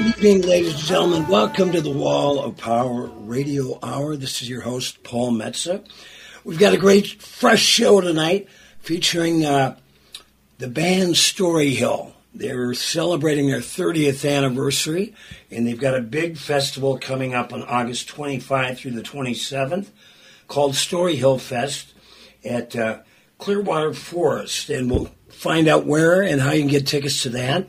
evening, ladies and gentlemen. Welcome to the Wall of Power Radio Hour. This is your host, Paul Metsa. We've got a great, fresh show tonight featuring uh, the band Storyhill. They're celebrating their 30th anniversary, and they've got a big festival coming up on August 25 through the 27th called Storyhill Fest at uh, Clearwater Forest. And we'll find out where and how you can get tickets to that.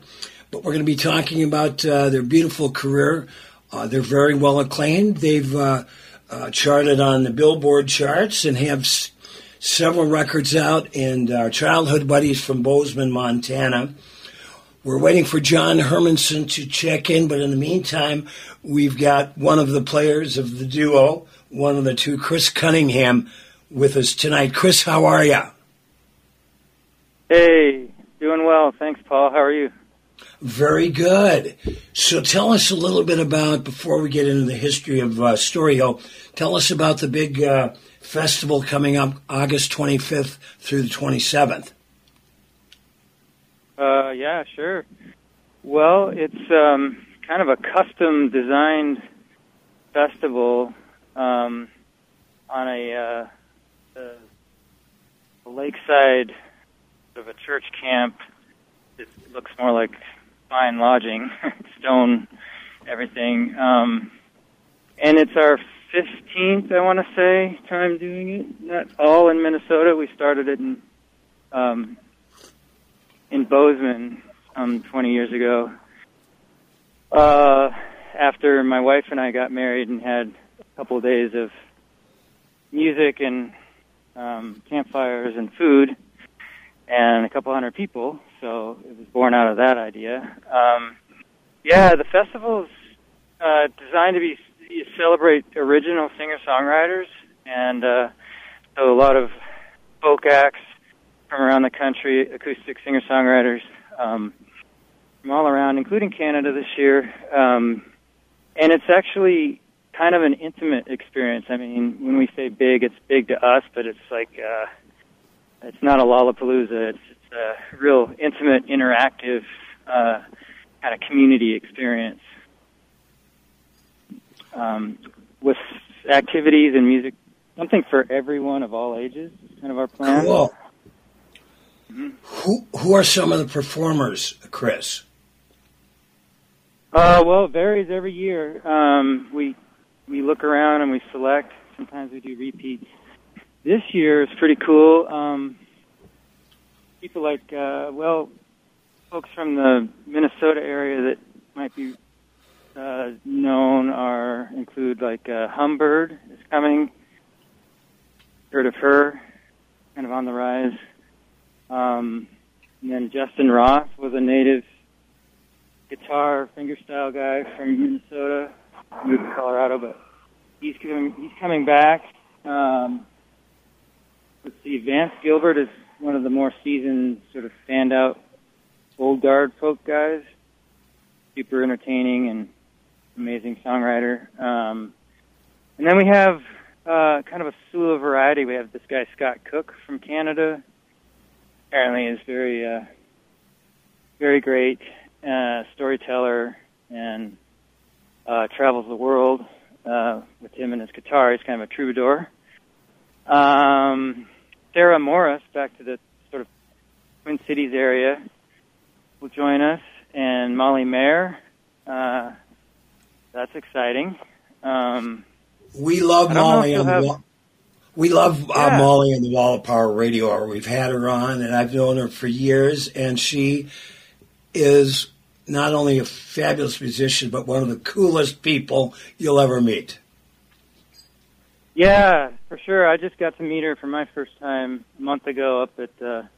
But we're going to be talking about uh, their beautiful career. Uh, they're very well acclaimed. They've uh, uh, charted on the Billboard charts and have s- several records out. And our childhood buddies from Bozeman, Montana. We're waiting for John Hermanson to check in, but in the meantime, we've got one of the players of the duo, one of the two, Chris Cunningham, with us tonight. Chris, how are you? Hey, doing well. Thanks, Paul. How are you? Very good. So tell us a little bit about, before we get into the history of uh, tell us about the big uh, festival coming up August 25th through the 27th. Uh, yeah, sure. Well, it's um, kind of a custom designed festival um, on a, uh, a, lakeside of a church camp. It looks more like fine lodging, stone, everything. Um, and it's our 15th, I want to say, time doing it. Not all in Minnesota. We started it in um, in Bozeman um, 20 years ago. Uh, after my wife and I got married and had a couple of days of music and um, campfires and food and a couple hundred people, so it was born out of that idea. Um, yeah, the festival is uh, designed to be celebrate original singer-songwriters, and uh, so a lot of folk acts from around the country, acoustic singer-songwriters um, from all around, including Canada this year. Um, and it's actually kind of an intimate experience. I mean, when we say big, it's big to us, but it's like uh, it's not a Lollapalooza. It's a real intimate, interactive uh, kind of community experience um, with activities and music, something for everyone of all ages. is Kind of our plan. Cool. Who, who are some of the performers, Chris? Uh, well, it varies every year. Um, we we look around and we select. Sometimes we do repeats. This year is pretty cool. Um, people like uh, well, folks from the Minnesota area that might be uh, known are include like uh, Humbird is coming. Heard of her? Kind of on the rise. Um, and then Justin Roth was a native guitar fingerstyle guy from Minnesota, moved to Colorado, but he's coming. He's coming back. Um, let's see, Vance Gilbert is one of the more seasoned, sort of standout old guard folk guys. Super entertaining and amazing songwriter. Um, and then we have uh, kind of a slew of variety. We have this guy Scott Cook from Canada. Apparently, is very, uh, very great uh, storyteller and uh, travels the world uh, with him and his guitar. He's kind of a troubadour. Um, Sarah Morris, back to the sort of Twin Cities area, will join us, and Molly Maher. Uh, that's exciting. Um, We love I don't know Molly on have- wall. We love uh, Yeah. Molly on the Wall of Power Radio Hour. We've had her on, and I've known her for years, and she is not only a fabulous musician, but one of the coolest people you'll ever meet. Yeah, for sure. I just got to meet her for my first time a month ago up at uh, a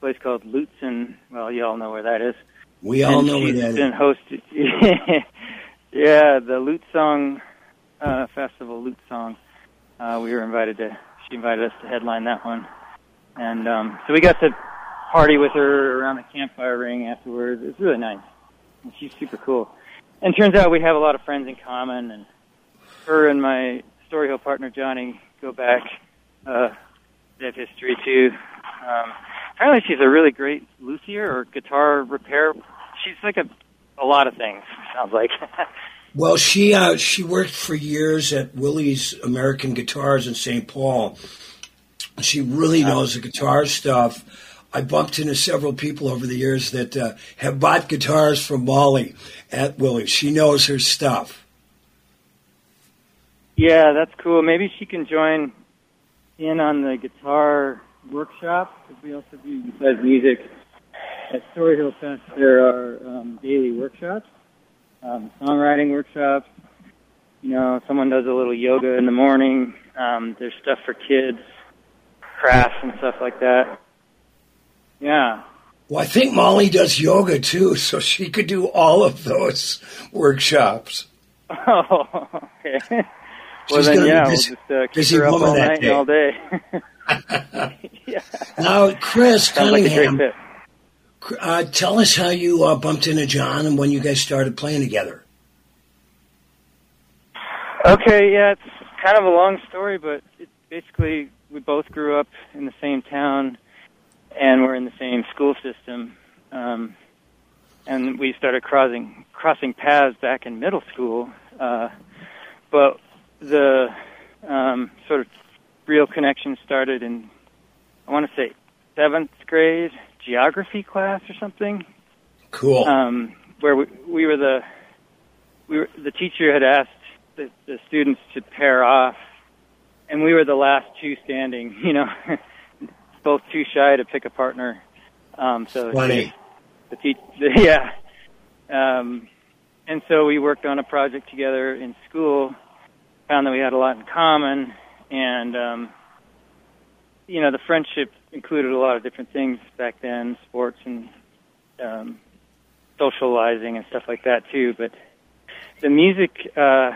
place called Lutsen. Well, you all know where that is. We all And know where she's that been is. hosted. yeah, the Lute Song uh, Festival, Lute Song. Uh, we were invited to. She invited us to headline that one, and um, so we got to party with her around the campfire ring afterwards. It was really nice. And she's super cool. and turns out we have a lot of friends in common, and her and my Storyhill partner Johnny go back. Uh, have history too. Um, apparently, she's a really great luthier or guitar repair. She's like a a lot of things. Sounds like. well, she uh, she worked for years at Willie's American Guitars in St. Paul. She really knows the guitar stuff. I bumped into several people over the years that uh, have bought guitars from Molly at Willie's. She knows her stuff. Yeah, that's cool. Maybe she can join in on the guitar workshop because we also do besides music at Storyhill Fest. There are um, daily workshops, um, songwriting workshops. You know, someone does a little yoga in the morning. Um, there's stuff for kids, crafts and stuff like that. Yeah. Well, I think Molly does yoga too, so she could do all of those workshops. Oh, okay. Well, She's then, gonna be yeah, busy- we'll just uh, busy up woman all that night day. all day. yeah. Now, Chris Sounds like Cunningham, fit. uh, tell us how you uh, bumped into John and when you guys started playing together. Okay, yeah, it's kind of a long story, but it's basically we both grew up in the same town, and we're in the same school system, um, and we started crossing crossing paths back in middle school. Uh, but the um, sort of real connection started in I want to say seventh grade geography class or something Cool. um, where we, we were the we were, the teacher had asked the, the students to pair off, and we were the last two standing. You know, both too shy to pick a partner. Um, so Funny. the teach, yeah. Um, and so we worked on a project together in school. Found that we had a lot in common, and um, you know, the friendship included a lot of different things back then, sports and um, socializing and stuff like that too. But the music, uh,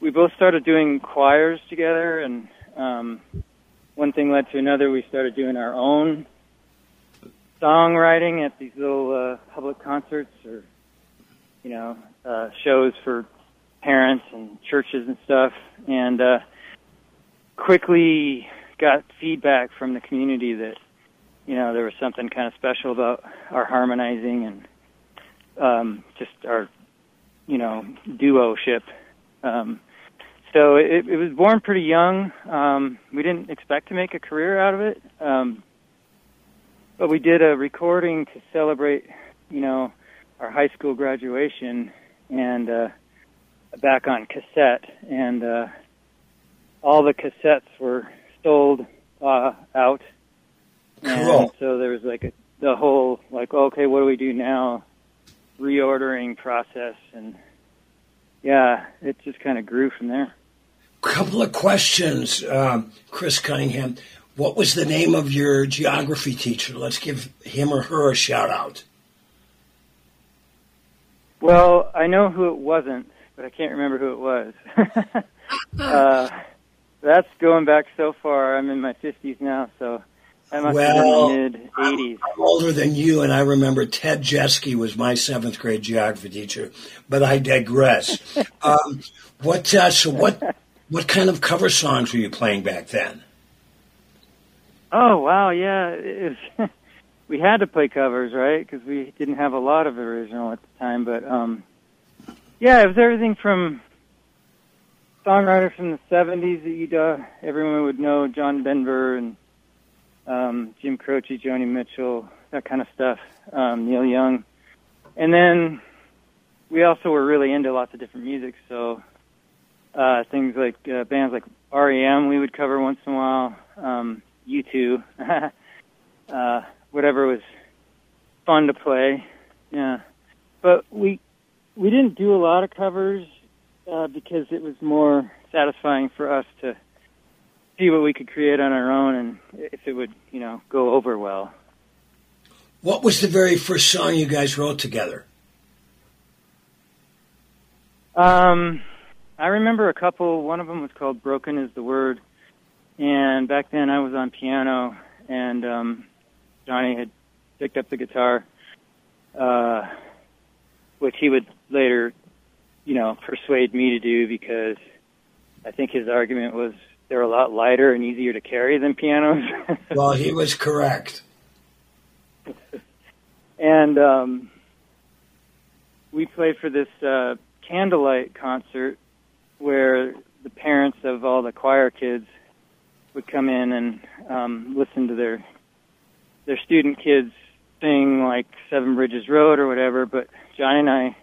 we both started doing choirs together, and um, one thing led to another. We started doing our own songwriting at these little uh, public concerts or you know uh, shows for parents and churches and stuff, and uh, quickly got feedback from the community that you know there was something kind of special about our harmonizing and um, just our you know duo-ship. Um, so it, it was born pretty young. Um, we didn't expect to make a career out of it, um, but we did a recording to celebrate, you know, our high school graduation, and uh, back on cassette, and uh, all the cassettes were sold uh, out, and Cool. so there was like a, the whole like, okay, what do we do now? Reordering process, and yeah, it just kind of grew from there. Couple of questions, um, Chris Cunningham. What was the name of your geography teacher? Let's give him or her a shout out. Well, I know who it wasn't, but I can't remember who it was. uh, that's going back so far. I'm in my 50s now, so I must Well, have been the mid 80s. I'm older than you, and I remember Ted Jeske was my seventh grade geography teacher. But I digress. um, what? Uh, so what? What kind of cover songs were you playing back then? Oh wow, yeah. Was, we had to play covers, right? Because we didn't have a lot of original at the time. But um, yeah, it was everything from songwriters from the '70s that you'd uh, everyone would know, John Denver and um, Jim Croce, Joni Mitchell, that kind of stuff. Um, Neil Young, and then we also were really into lots of different music. So uh, things like uh, bands like REM, we would cover once in a while. Um, U2, uh, whatever was fun to play. Yeah, but we we didn't do a lot of covers uh, because it was more satisfying for us to see what we could create on our own and if it would, you know, go over well. What was the very first song you guys wrote together? Um, I remember a couple. One of them was called "Broken Is the Word," and back then I was on piano, and um, Johnny had picked up the guitar, uh, which he would later, you know, persuade me to do because I think his argument was they're a lot lighter and easier to carry than pianos. well, he was correct. and um, we played for this uh, candlelight concert where the parents of all the choir kids would come in and um, listen to their their student kids sing like Seven Bridges Road or whatever. But Johnny and I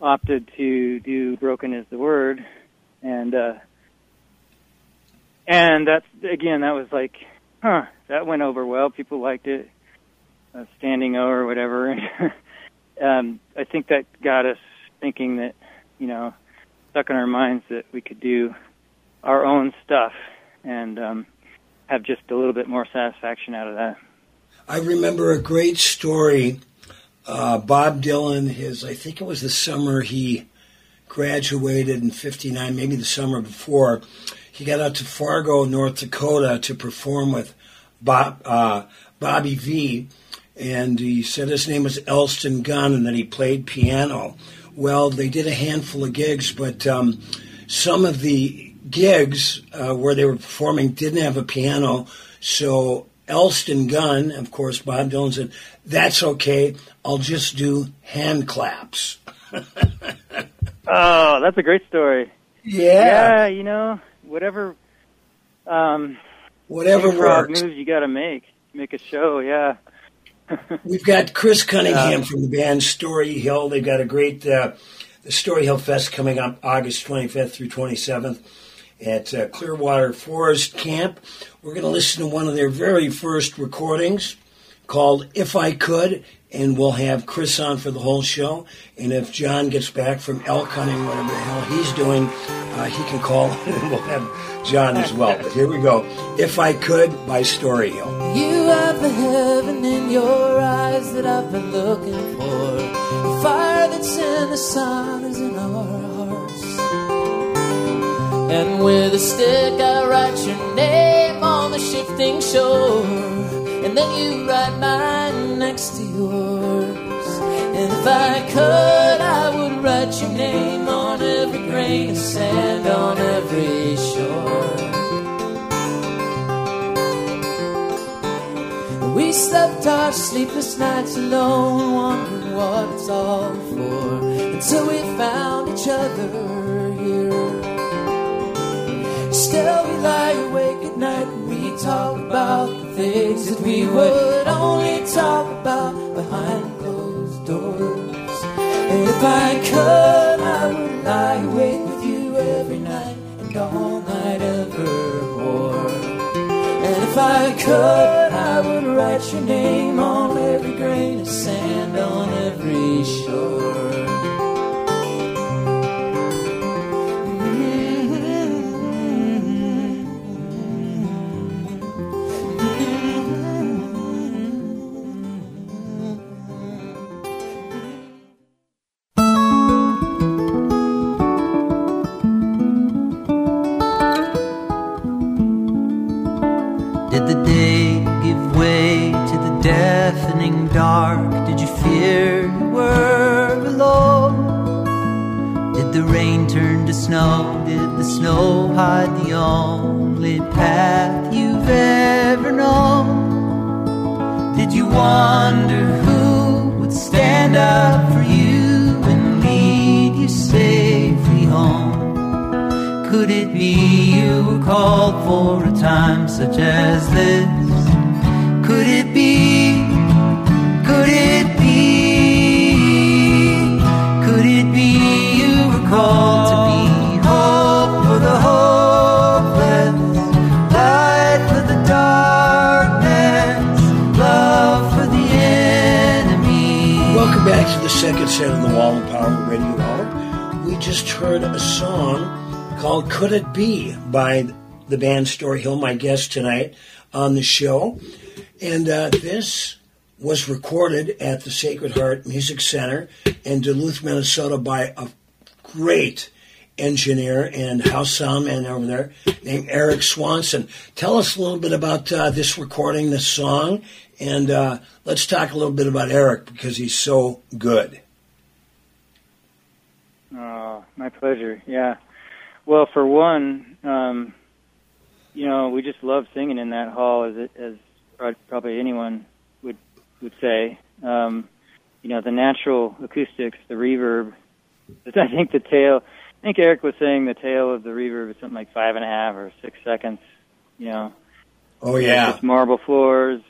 opted to do "Broken Is the Word," and uh, and that's again that was like, huh, that went over well. People liked it, uh, standing O or whatever. um, I think that got us thinking that you know stuck in our minds that we could do our own stuff and um, have just a little bit more satisfaction out of that. I remember a great story. Uh, Bob Dylan, his I think it was the summer he graduated in '59, maybe the summer before. He got out to Fargo, North Dakota, to perform with Bob, uh, Bobby Vee, and he said his name was Elston Gunn, and that he played piano. Well, they did a handful of gigs, but um, some of the gigs uh, where they were performing didn't have a piano. So Elston Gunn, of course, Bob Dylan said, "That's okay. I'll just do hand claps." oh, that's a great story. Yeah. Yeah, you know, whatever. Um, whatever works. moves you got to make. Make a show. Yeah. We've got Chris Cunningham from the band Storyhill. They've got a great uh, the Storyhill Fest coming up August 25th through 27th at uh, Clearwater Forest Camp. We're going to listen to one of their very first recordings called If I Could, and we'll have Chris on for the whole show. And if John gets back from elk hunting, whatever the hell he's doing, uh, he can call and we'll have John as well. But here we go. If I Could by Storyhill. You have the heaven in your eyes that I've been looking for. The fire that's in the sun is in our hearts. And with a stick I write your name on the shifting shore. And then you write mine next to yours. And if I could, I would write your name on every grain of sand on every shore. We slept our sleepless nights alone, wondering what it's all for, until we found each other here. Still, we lie awake at night and we talk about things that we would only talk about behind closed doors. If I could, I would lie awake with you every night and all night evermore. And if I could, I would write your name on every grain of sand heard a song called Could It Be by the band Storyhill, my guest tonight on the show. And uh, this was recorded at the Sacred Heart Music Center in Duluth, Minnesota by a great engineer and house sound man over there named Eric Swanson. Tell us a little bit about uh, this recording, this song, and uh, let's talk a little bit about Eric because he's so good. Oh, my pleasure. Yeah. Well, for one, um, you know, we just love singing in that hall, as it, as probably anyone would would say. Um, you know, the natural acoustics, the reverb. I think the tail. I think Eric was saying the tail of the reverb is something like five and a half or six seconds. You know. Oh yeah. Just marble floors,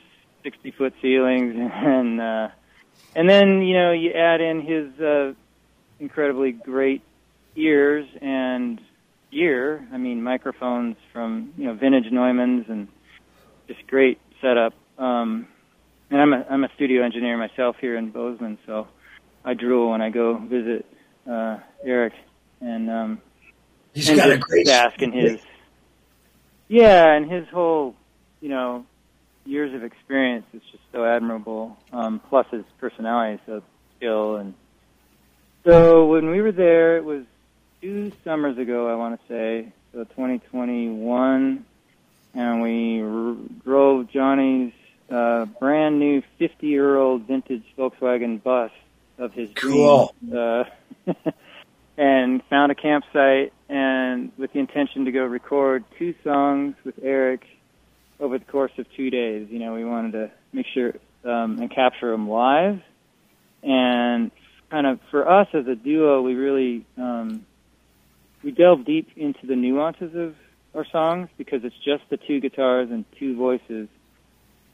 sixty foot ceilings, and uh, and then you know you add in his uh, incredibly great ears and gear. I mean, microphones from you know vintage Neumanns and just great setup. Um, and I'm a I'm a studio engineer myself here in Bozeman, so I drool when I go visit uh, Eric. And um, he's and got a great in his yeah, and his whole you know years of experience is just so admirable. Um, plus his personality, is so skill and so when we were there, it was two summers ago, I want to say, so 2021, and we r- drove Johnny's uh, brand new 50 year old vintage Volkswagen bus of his cool. dreams, uh, and found a campsite and with the intention to go record two songs with Eric over the course of two days. You know, we wanted to make sure um, and capture them live. And kind of for us as a duo, we really um, we delve deep into the nuances of our songs because it's just the two guitars and two voices.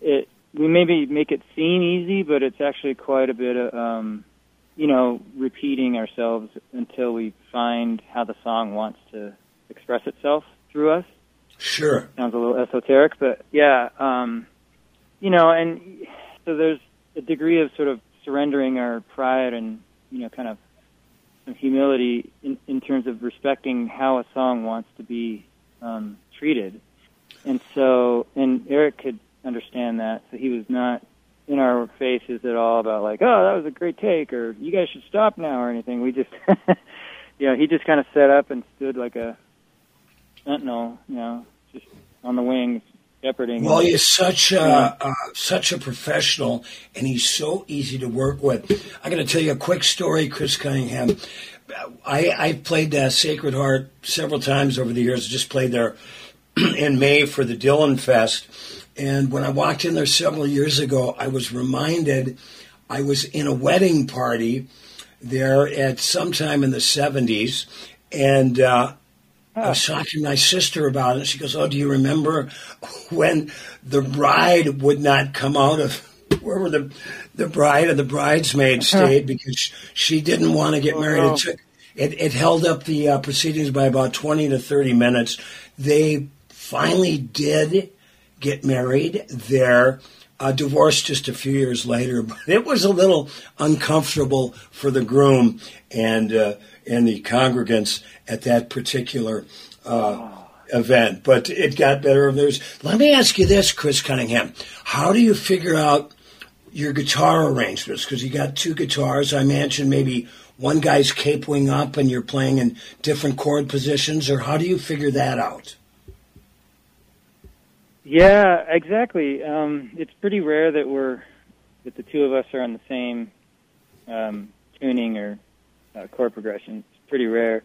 It we maybe make it seem easy, but it's actually quite a bit of um, you know repeating ourselves until we find how the song wants to express itself through us. Sure. Sounds a little esoteric, but yeah, um, you know, and so there's a degree of sort of surrendering our pride and you know kind of humility in, in terms of respecting how a song wants to be um, treated. And so, and Eric could understand that, so he was not in our faces at all about like, oh, that was a great take, or you guys should stop now, or anything. We just, you know, he just kind of set up and stood like a sentinel, you know, just on the wings, shepherding. Well, he's such a uh, such a professional, and he's so easy to work with. I'm going to tell you a quick story, Chris Cunningham. I I've played uh, Sacred Heart several times over the years. I just played there in May for the Dylan Fest, and when I walked in there several years ago, I was reminded I was in a wedding party there at sometime in the 70s, and uh, I was talking to my sister about it. She goes, "Oh, do you remember when the bride would not come out of wherever the the bride and the bridesmaid stayed because she didn't want to get married? It took it, it held up the uh, proceedings by about twenty to thirty minutes. They finally did get married. Their uh, divorced just a few years later, but it was a little uncomfortable for the groom and uh, and the congregants at that particular uh, event. But it got better. There's. Let me ask you this, Chris Cunningham: How do you figure out your guitar arrangements? Because you got two guitars. I imagine maybe one guy's capoing up and you're playing in different chord positions, or how do you figure that out? Yeah, exactly. Um, it's pretty rare that we're that the two of us are on the same um, tuning or uh, chord progression. It's pretty rare,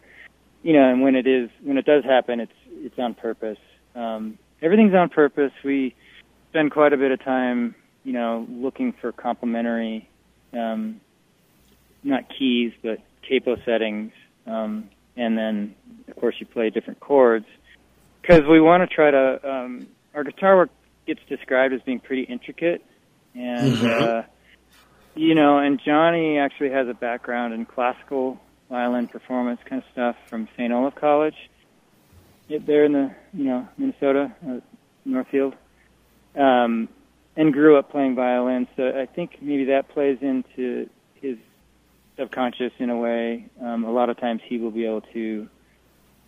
you know. And when it is, when it does happen, it's it's on purpose. Um, everything's on purpose. We spend quite a bit of time, you know, looking for complementary, um, not keys, but capo settings, um, and then of course you play different chords because we want to try to um, our guitar work gets described as being pretty intricate, and Mhm. uh, you know, and Johnny actually has a background in classical violin performance kind of stuff from St. Olaf College, yeah, there in the you know Minnesota, uh, Northfield, um, and grew up playing violin. So I think maybe that plays into his subconscious in a way. Um, a lot of times he will be able to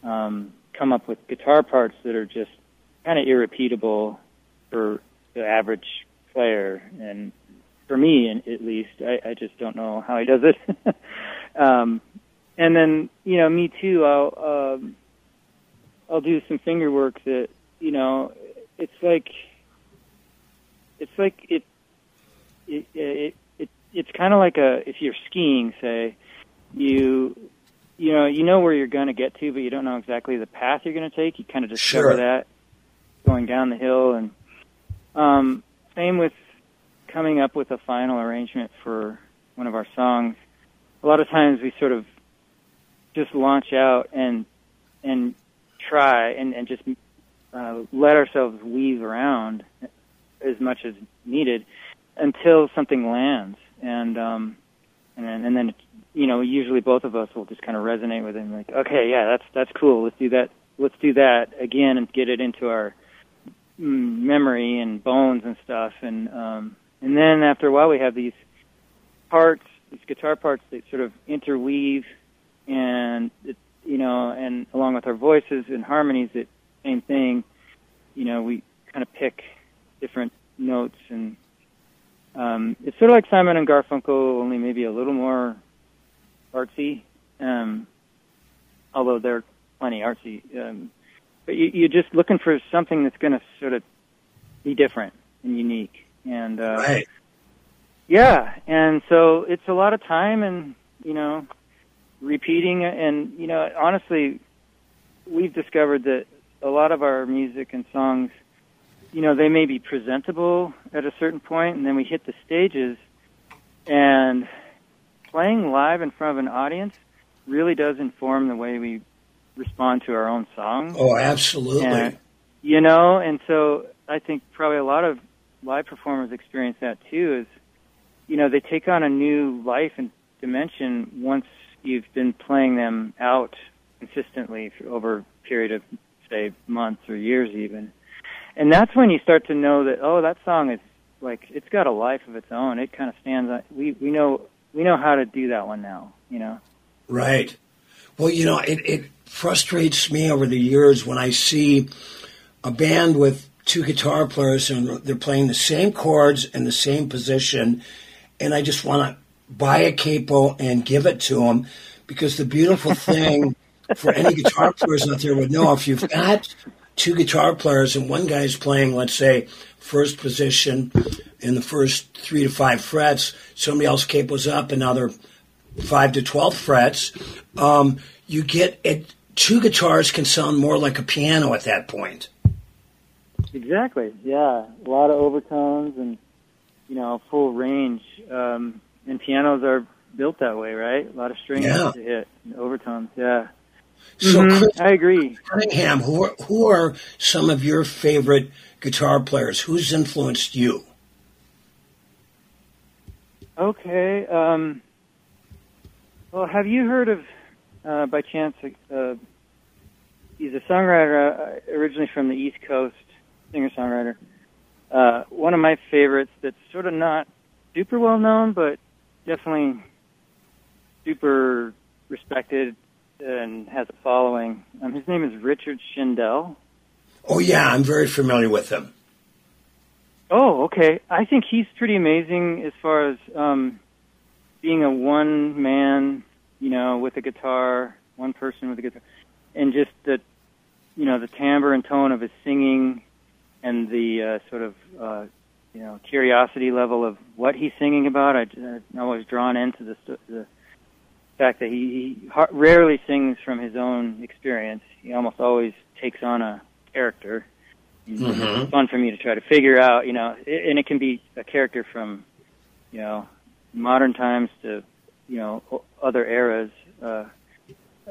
um, come up with guitar parts that are just kind of irrepeatable for the average player, and for me, at least, I, I just don't know how he does it. um, and then, you know, me too. I'll um, I'll do some finger work that you know. It's like it's like it it it, it it's kind of like a if you're skiing, say you you know you know where you're going to get to, but you don't know exactly the path you're going to take. You kind of discover Sure. that going down the hill, and um, same with coming up with a final arrangement for one of our songs. A lot of times we sort of just launch out and and try and, and just uh, let ourselves weave around as much as needed until something lands. And um and then and then you know usually both of us will just kind of resonate with it and like okay yeah that's that's cool. Let's do that. Let's do that again and get it into our mm, memory and bones and stuff. And um and then after a while we have these parts these guitar parts that sort of interweave and it, you know and along with our voices and harmonies it same thing you know we kind of pick different notes and um, it's sort of like Simon and Garfunkel, only maybe a little more artsy. Um, although they're plenty artsy, um, but you, you're just looking for something that's going to sort of be different and unique. And uh, Right. yeah, and so it's a lot of time and you know repeating and you know honestly we've discovered that a lot of our music and songs you know they may be presentable at a certain point and then we hit the stages and playing live in front of an audience really does inform the way we respond to our own songs Oh, absolutely. and, you know, and so I think probably a lot of live performers experience that too. Is you know they take on a new life and dimension once you've been playing them out consistently over a period of say months or years even, and that's when you start to know that oh that song is like it's got a life of its own. It kind of stands on. We we know we know how to do that one now. You know. Right. Well, you know, it, it frustrates me over the years when I see a band with two guitar players and they're playing the same chords in the same position, and I just want to buy a capo and give it to them because the beautiful thing for any guitar players out there would know if you've got two guitar players and one guy's playing, let's say, first position in the first three to five frets, somebody else capos up another five to twelve frets, um, you get it. Two guitars can sound more like a piano at that point. Exactly. Yeah, a lot of overtones and you know full range. Um, and pianos are built that way, right? A lot of strings Yeah. to hit, overtones. Yeah, So, Mhm. Chris I agree. Cunningham, who are, who are some of your favorite guitar players? Who's influenced you? Okay. Um, well, have you heard of, uh, by chance, uh, he's a songwriter uh, originally from the East Coast, singer-songwriter. Uh, one of my favorites that's sort of not super well known, but definitely super respected and has a following. Um, his name is Richard Shindell. Oh yeah, I'm very familiar with him. Oh, okay. I think he's pretty amazing as far as um, being a one man, you know, with a guitar, one person with a guitar, and just the, you know, the timbre and tone of his singing, and the uh, sort of, uh, you know, curiosity level of what he's singing about. I, I'm always drawn into the the fact that he, he rarely sings from his own experience. He almost always takes on a character. Mhm. It's fun for me to try to figure out, you know, it, and it can be a character from, you know, modern times to, you know, other eras. Uh,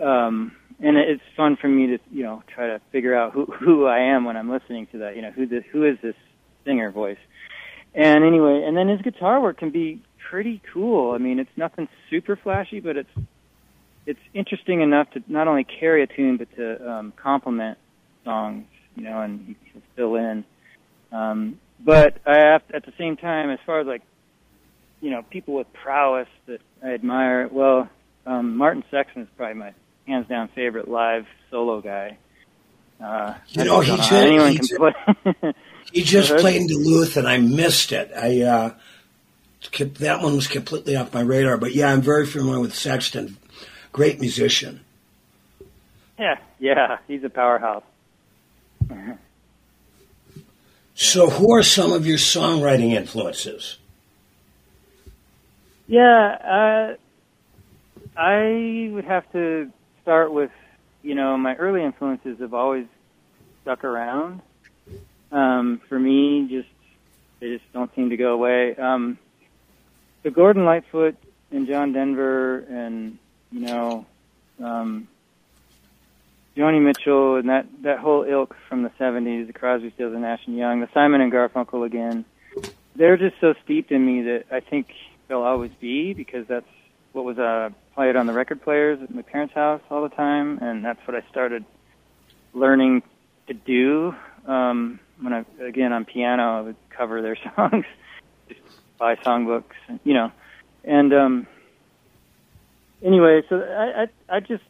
um, and it- it's fun for me to, you know, try to figure out who who I am when I'm listening to that. You know, who this who is this singer voice? And anyway, and then his guitar work can be pretty cool. I mean, it's nothing super flashy, but it's it's interesting enough to not only carry a tune but to um, complement songs, you know, and you can fill in. Um, but I have, at the same time, as far as like, you know, people with prowess that I admire, well, um, Martin Sexton is probably my hands down favorite live solo guy. Uh, You know, he just- he can just- play. He just played in Duluth, and I missed it. I uh, that one was completely off my radar. But yeah, I'm very familiar with Sexton. Great musician. yeah, yeah, he's a powerhouse. So, who are some of your songwriting influences? Yeah, uh, I would have to start with, you know, my early influences have always stuck around. Um, for me, just they just don't seem to go away. Um, so Gordon Lightfoot and John Denver and you know um, Joni Mitchell and that that whole ilk from the '70s, the Crosby, Stills and Nash and Young, the Simon and Garfunkel again. They're just so steeped in me that I think they'll always be because that's what was uh, played on the record players at my parents' house all the time, and that's what I started learning to do. Um, when I again on piano, I would cover their songs, just buy songbooks, you know, and um, anyway, so I, I I just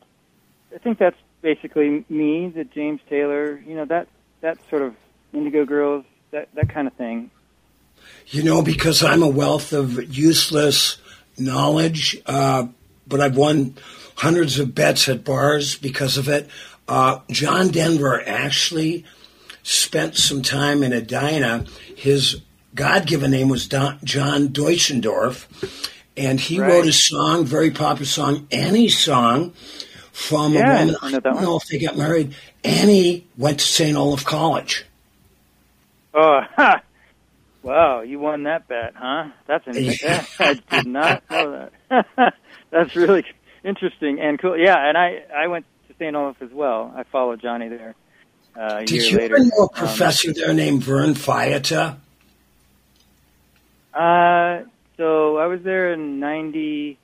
I think that's basically me, the James Taylor, you know that that sort of Indigo Girls, that that kind of thing. You know, because I'm a wealth of useless knowledge, uh, but I've won hundreds of bets at bars because of it. Uh, John Denver actually spent some time in Edina. His God given name was Don, John Deutschendorf, and he Right. wrote a song, very popular song, Annie song, from Yeah, a woman. I know I don't one. know if they got married. Annie went to St. Olaf College. Oh, ha! Wow, you won that bet, huh? That's an, Yeah. I did not know that. That's really interesting and cool. Yeah, and I I went to St. Olaf as well. I followed Johnny there uh, a Did year you later. know a Um, professor there named Vern Fiata? Uh, so I was there in ninety,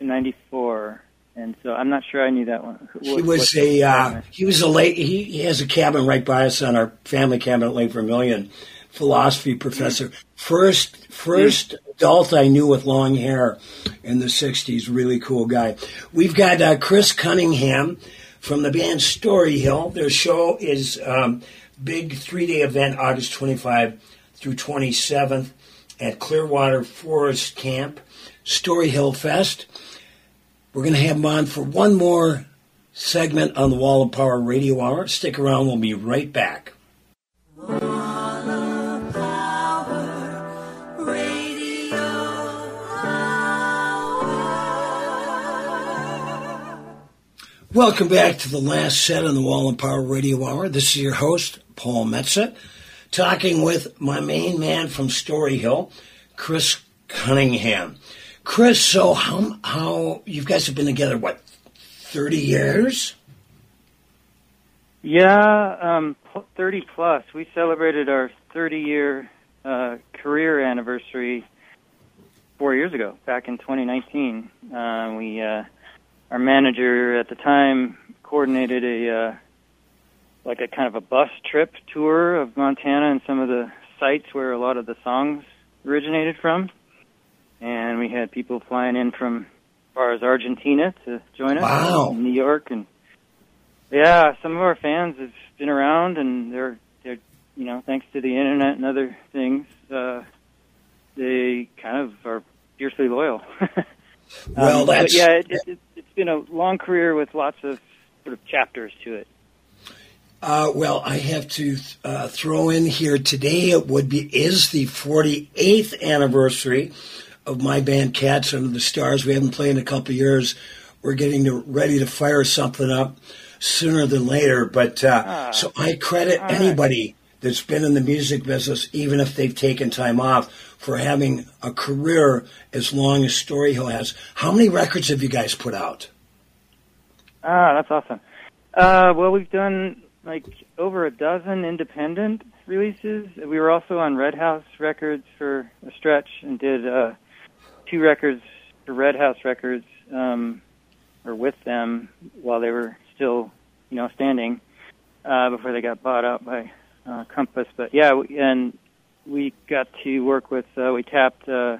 in ninety four, and so I'm not sure I knew that one. He was a uh, he was a late he, he has a cabin right by us on our family cabin at Lake Vermilion, philosophy professor. First first adult I knew with long hair in the '60s. Really cool guy. We've got uh, Chris Cunningham from the band Storyhill. Their show is um, big three day event, August 25 through 27th at Clearwater Forest Camp, Storyhill Fest. We're going to have him on for one more segment on the Wall of Power Radio Hour. Stick around, we'll be right back. Welcome back to the last set on the Wall of Power Radio Hour. This is your host, Paul Metsa, talking with my main man from Storyhill, Chris Cunningham. Chris, so how, how you guys have been together, what, 30 years? Yeah, um, 30 plus. We celebrated our 30 year uh, career anniversary four years ago, back in 2019. Uh, we, uh, our manager at the time coordinated a, uh, like a kind of a bus trip tour of Montana and some of the sites where a lot of the songs originated from. And we had people flying in from as far as Argentina to join us. Wow. in New York and yeah, some of our fans have been around, and they're they're you know thanks to the internet and other things, uh, they kind of are fiercely loyal. Well, Um, but that's- yeah, it, it, it, been a long career with lots of sort of chapters to it. Uh, well, I have to uh, throw in here today. It would be is the 48th anniversary of my band Cats Under the Stars. We haven't played in a couple years. We're getting to, ready to fire something up sooner than later. But uh, Ah. so I credit anybody that's been in the music business, even if they've taken time off, for having a career as long as Storyhill has. How many records have you guys put out? Ah, that's awesome. Uh, well, we've done like over a dozen independent releases. We were also on Red House Records for a stretch and did uh, two records for Red House Records, um, or with them while they were still, you know, standing uh, before they got bought out by uh, Compass. But yeah, and we got to work with. Uh, we tapped uh,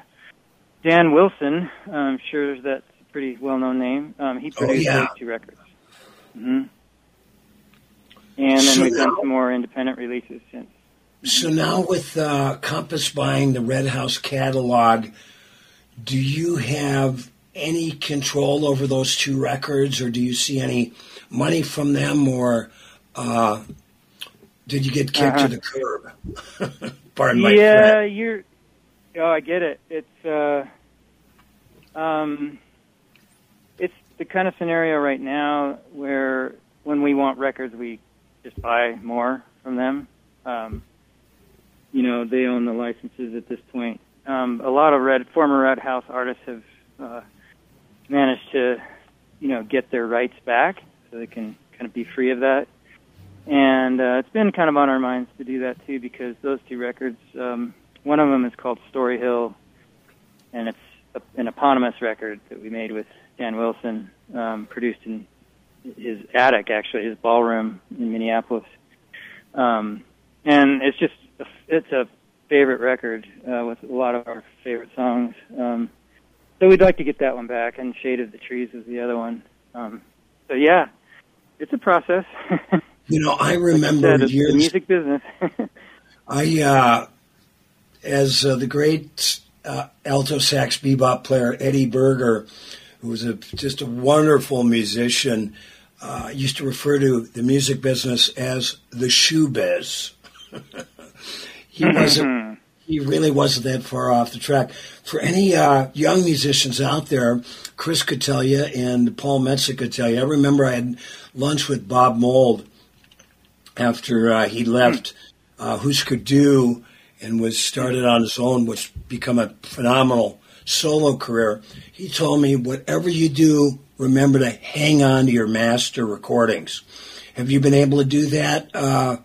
Dan Wilson. I'm sure that's a pretty well-known name. Um, he Oh, produced yeah. those two records. hmm And then So we've done now- some more independent releases since. So now with uh, Compass buying the Red House catalog, do you have any control over those two records, or do you see any money from them, or uh, did you get kicked Uh-huh. to the curb? Pardon my yeah, you're. Oh, I get it. It's uh, um, it's the kind of scenario right now where when we want records, we just buy more from them. Um, you know, they own the licenses at this point. Um, a lot of Red former Red House artists have uh, managed to, you know, get their rights back so they can kind of be free of that. And uh, it's been kind of on our minds to do that too because those two records, um, one of them is called Storyhill, and it's a, an eponymous record that we made with Dan Wilson, um, produced in his attic, actually, his ballroom in Minneapolis. Um, and it's just, a, it's a favorite record uh, with a lot of our favorite songs. Um, so we'd like to get that one back, and Shade of the Trees is the other one. Um, so yeah, it's a process. You know, I remember Said, years. the music business. I, uh, as uh, the great uh, alto sax bebop player Eddie Berger, who was a, just a wonderful musician, uh, used to refer to the music business as the shoe biz. he wasn't. He really wasn't that far off the track. For any uh, young musicians out there, Chris could tell you, and Paul Metsa could tell you. I remember I had lunch with Bob Mould after uh, he left uh, Husker and was started on his own, which become a phenomenal solo career. He told me, whatever you do, remember to hang on to your master recordings. Have you been able to do that? Uh,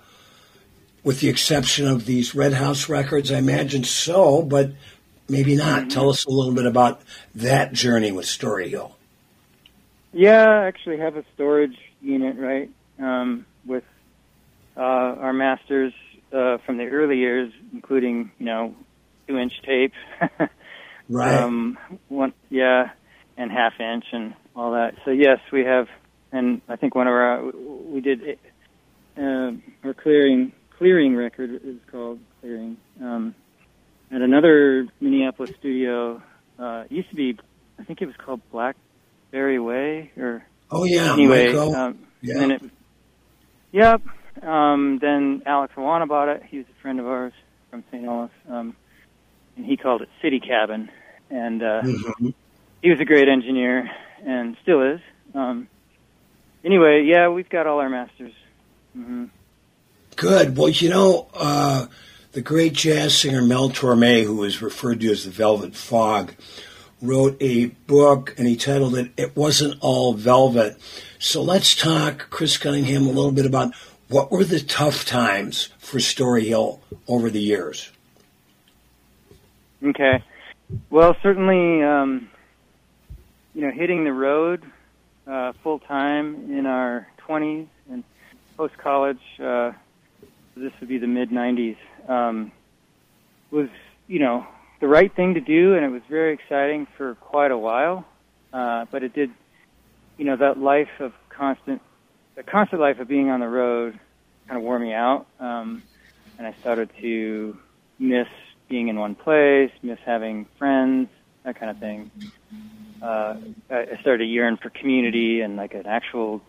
with the exception of these Red House records, I imagine so, but maybe not. Tell us a little bit about that journey with Storyhill. Yeah, I actually have a storage unit, right, um, uh, our masters uh, from the early years, including you know two inch tape, Right. um, one yeah, and half inch and all that. So yes, we have, and I think one of our we did uh, our clearing clearing record is called clearing um, at another Minneapolis studio. Uh, it used to be, I think it was called Blackberry Way or oh, yeah. anyway, Michael. um, Yeah. and it, yep. Um, then Alex Oana bought it. He was a friend of ours from St. Louis, um, and he called it City Cabin. And uh, Mhm. he was a great engineer and still is. Um, anyway, yeah, we've got all our masters. hmm Good. Well, you know, uh, the great jazz singer Mel Torme, who is referred to as the Velvet Fog, wrote a book and he titled it "It Wasn't All Velvet." So let's talk, Chris Cunningham, a little bit about what were the tough times for Storyhill over the years. Okay. Well, certainly, um, you know, hitting the road uh, full time in our 20s and post college, uh, this would be the mid 90s, um, was, you know, the right thing to do, and it was very exciting for quite a while. Uh, but it did, you know, that life of constant, the constant life of being on the road kind of wore me out. Um, and I started to miss being in one place, miss having friends, that kind of thing. Uh, I started to yearn for community and like an actual,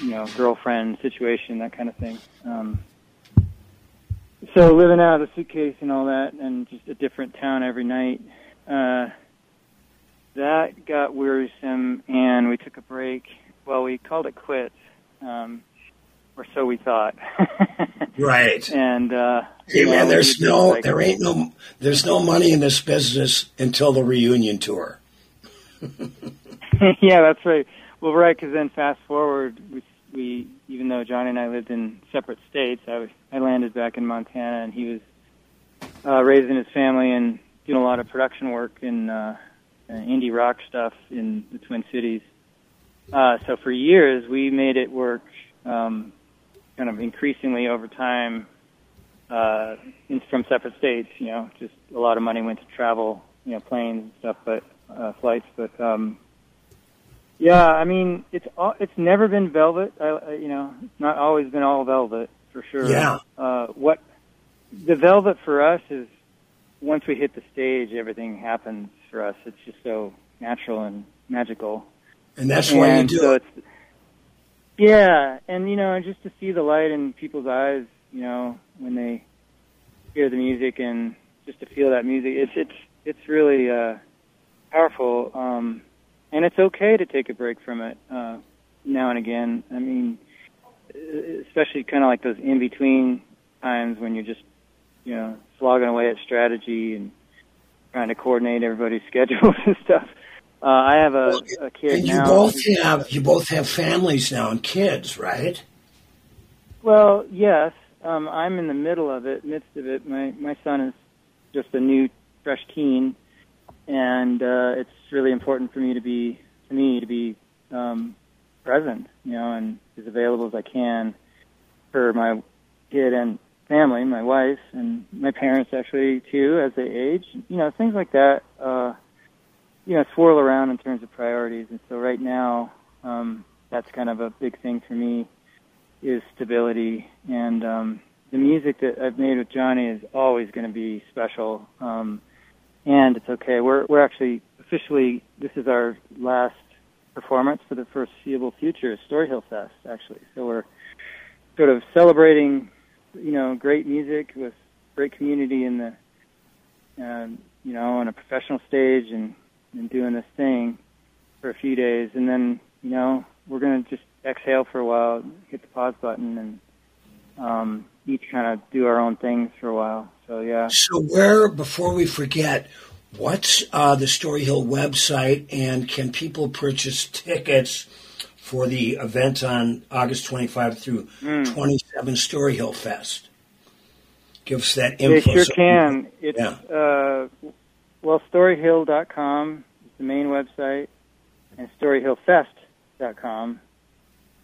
you know, girlfriend situation, that kind of thing. Um, so living out of the suitcase and all that, and just a different town every night, uh, that got wearisome, and we took a break. Well, we called it quits, um, or so we thought. Right. and uh, Hey know, man, there's no, like- there ain't no, there's no money in this business until the reunion tour. yeah, that's right. Well, right, because then fast forward, we, we even though Johnny and I lived in separate states, I was I landed back in Montana, and he was uh, raising his family and doing a lot of production work in uh, uh, indie rock stuff in the Twin Cities. Uh, so for years, we made it work, um, kind of increasingly over time, uh, in, from separate states. You know, just a lot of money went to travel, you know, planes and stuff, but uh, flights, but. Um, yeah, I mean, it's all, it's never been velvet. I, you know, it's not always been all velvet for sure. Yeah. Uh, what the velvet for us is once we hit the stage, everything happens for us. It's just so natural and magical. And that's why you do so it. yeah, and you know, just to see the light in people's eyes, you know, when they hear the music and just to feel that music, it's it's it's really uh, powerful. Um, and it's okay to take a break from it uh, now and again. I mean, especially kind of like those in between times when you're just you know slogging away at strategy and trying to coordinate everybody's schedules and stuff. Uh, I have a, a kid And you now. both have you both have families now and kids, right? Well, yes. Um, I'm in the middle of it, midst of it. My my son is just a new, fresh teen, and uh, it's really important for me to be to me to be um, present, you know, and as available as I can for my kid and family, my wife and my parents actually too, as they age. You know, things like that. Uh, you know, swirl around in terms of priorities, and so right now, um, that's kind of a big thing for me is stability. And um the music that I've made with Johnny is always going to be special. Um and it's okay. We're we're actually officially this is our last performance for the foreseeable future Storyhill Fest actually. So we're sort of celebrating you know great music with great community in the um you know on a professional stage and and doing this thing for a few days and then you know we're going to just exhale for a while, hit the pause button, and um, each kind of do our own things for a while. So yeah. So where before we forget, what's uh, the Storyhill website and can people purchase tickets for the event on August 25 through Hmm. 27 Storyhill Fest? Give us that They info. sure so- can. It's Yeah. uh, well, storyhill.com is the main website, and storyhillfest.com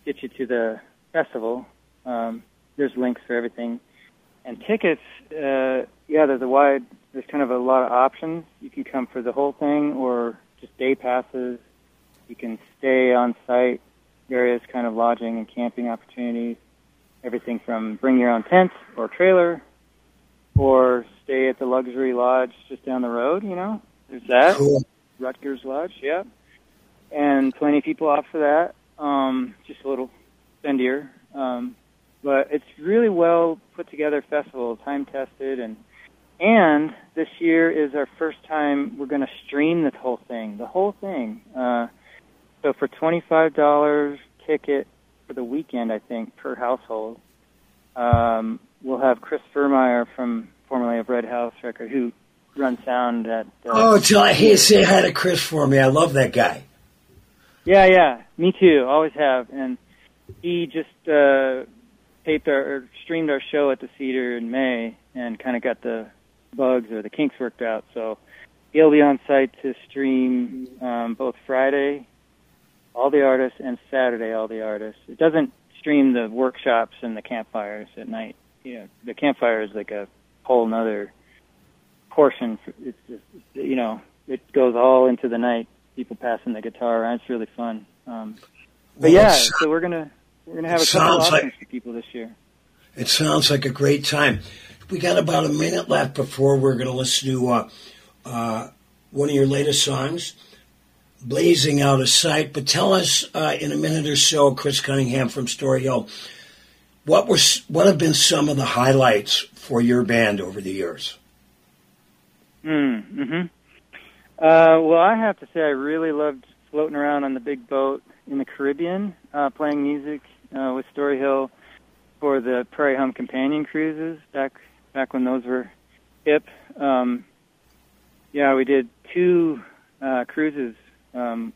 gets you to the festival. Um, there's links for everything, and tickets. Uh, yeah, there's a wide. There's kind of a lot of options. You can come for the whole thing, or just day passes. You can stay on site, various kind of lodging and camping opportunities. Everything from bring your own tent or trailer, or stay at the luxury lodge just down the road. You know, there's that Cool. Ruttger's Lodge, yeah, and plenty of people off for that. Um, just a little spendier, um, but it's really well put together festival, time tested, and and this year is our first time we're going to stream this whole thing, the whole thing. Uh, so for twenty five dollars ticket for the weekend, I think per household, um, we'll have Chris Frymire from formerly of Red House Record, who runs sound at. Uh, Oh, tell hey, say hi to Chris for me. I love that guy. Yeah, yeah, me too. Always have. And he just uh, taped our, or streamed our show at the Cedar in May, and kind of got the bugs or the kinks worked out. So he'll be on site to stream um, both Friday, all the artists, and Saturday, all the artists. It doesn't stream the workshops and the campfires at night. You know, the campfire is like a whole nother portion. It's just, you know, it goes all into the night people passing the guitar around. It's really fun. Um, but Well, yeah, so we're gonna we're gonna have a couple sounds like- for people this year. It sounds like a great time. We got about a minute left before we're going to listen to uh, uh, one of your latest songs, "Blazing Out of Sight." But tell us uh, in a minute or so, Chris Cunningham from Storyhill, what were what have been some of the highlights for your band over the years? Mm, hmm Uh, well, I have to say, I really loved floating around on the big boat in the Caribbean, uh, playing music uh, with Storyhill for the Prairie Home Companion cruises back back when those were hip. Um, yeah, we did two uh, cruises. Um,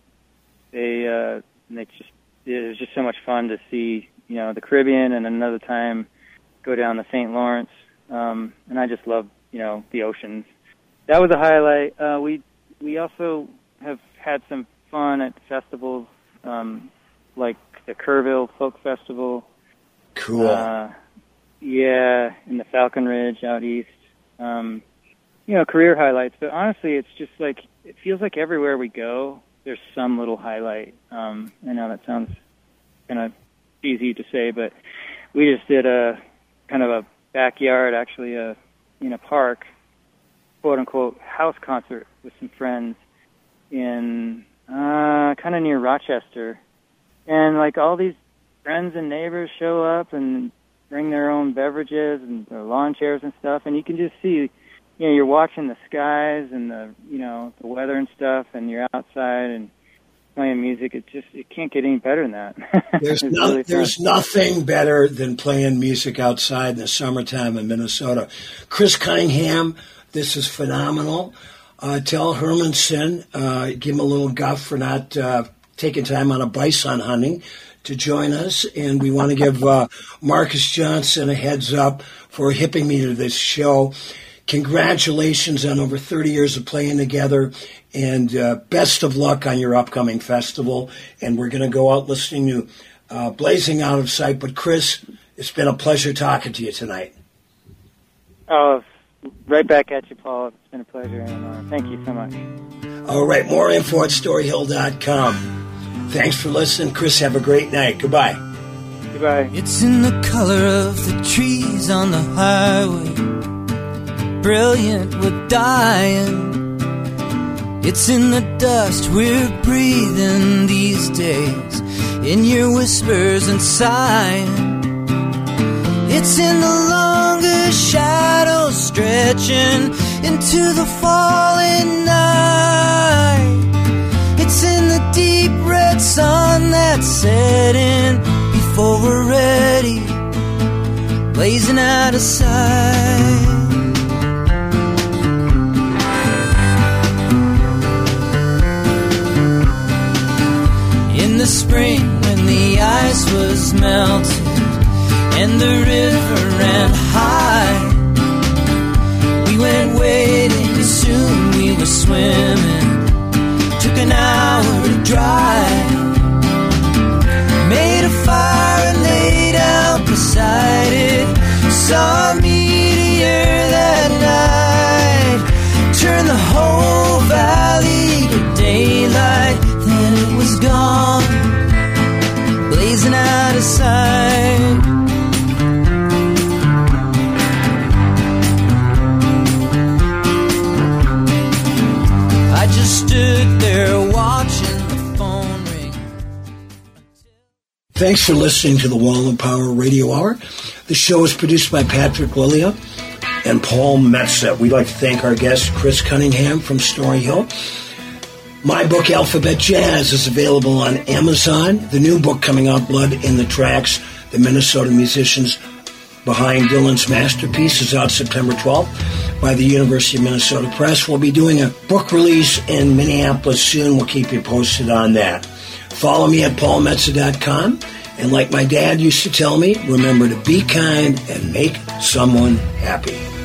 they uh, they just it was just so much fun to see you know the Caribbean and another time go down the St. Lawrence. Um, and I just love you know the oceans that was a highlight. Uh, we we also have had some fun at festivals um, like the Kerrville Folk Festival. Cool. Uh, yeah, in the Falcon Ridge out east. Um, you know, career highlights. But honestly, it's just like it feels like everywhere we go, there's some little highlight. Um, I know that sounds kind of easy to say, but we just did a kind of a backyard, actually, a in a park, quote unquote house concert with some friends in uh, kind of near Rochester, and like all these friends and neighbors show up and bring their own beverages and their lawn chairs and stuff, and you can just see, you know, you're watching the skies and the, you know, the weather and stuff, and you're outside, and playing music. It just it can't get any better than that. There's no, really there's nothing better than playing music outside in the summertime in Minnesota. Chris Cunningham, this is phenomenal. Uh, tell Hermanson, uh, give him a little guff for not uh, taking time on a bison hunting to join us. And we want to give uh, Marcus Johnson a heads up for hipping me to this show. Congratulations on over 30 years of playing together, and uh, best of luck on your upcoming festival. And we're going to go out listening to uh, Blazing Out of Sight. But, Chris, it's been a pleasure talking to you tonight. Oh, right back at you, Paul. It's been a pleasure, and uh, thank you so much. All right, more info at storyhill.com. Thanks for listening. Chris, have a great night. Goodbye. Goodbye. It's in the color of the trees on the highway. Brilliant, we're dying. It's in the dust we're breathing these days. In your whispers and sighing. It's in the longer shadows stretching into the falling night. It's in the deep red sun that's setting before we're ready, blazing out of sight. Spring when the ice was melted and the river ran high. Thanks for listening to the Wall of Power Radio Hour. The show is produced by Patrick Lilia and Paul Metsa. We'd like to thank our guest, Chris Cunningham from Storyhill. My book, Alphabet Jazz, is available on Amazon. The new book coming out, Blood in the Tracks, the Minnesota musicians behind Dylan's masterpiece, is out September 12th by the University of Minnesota Press. We'll be doing a book release in Minneapolis soon. We'll keep you posted on that. Follow me at paulmetsa.com. And like my dad used to tell me, remember to be kind and make someone happy.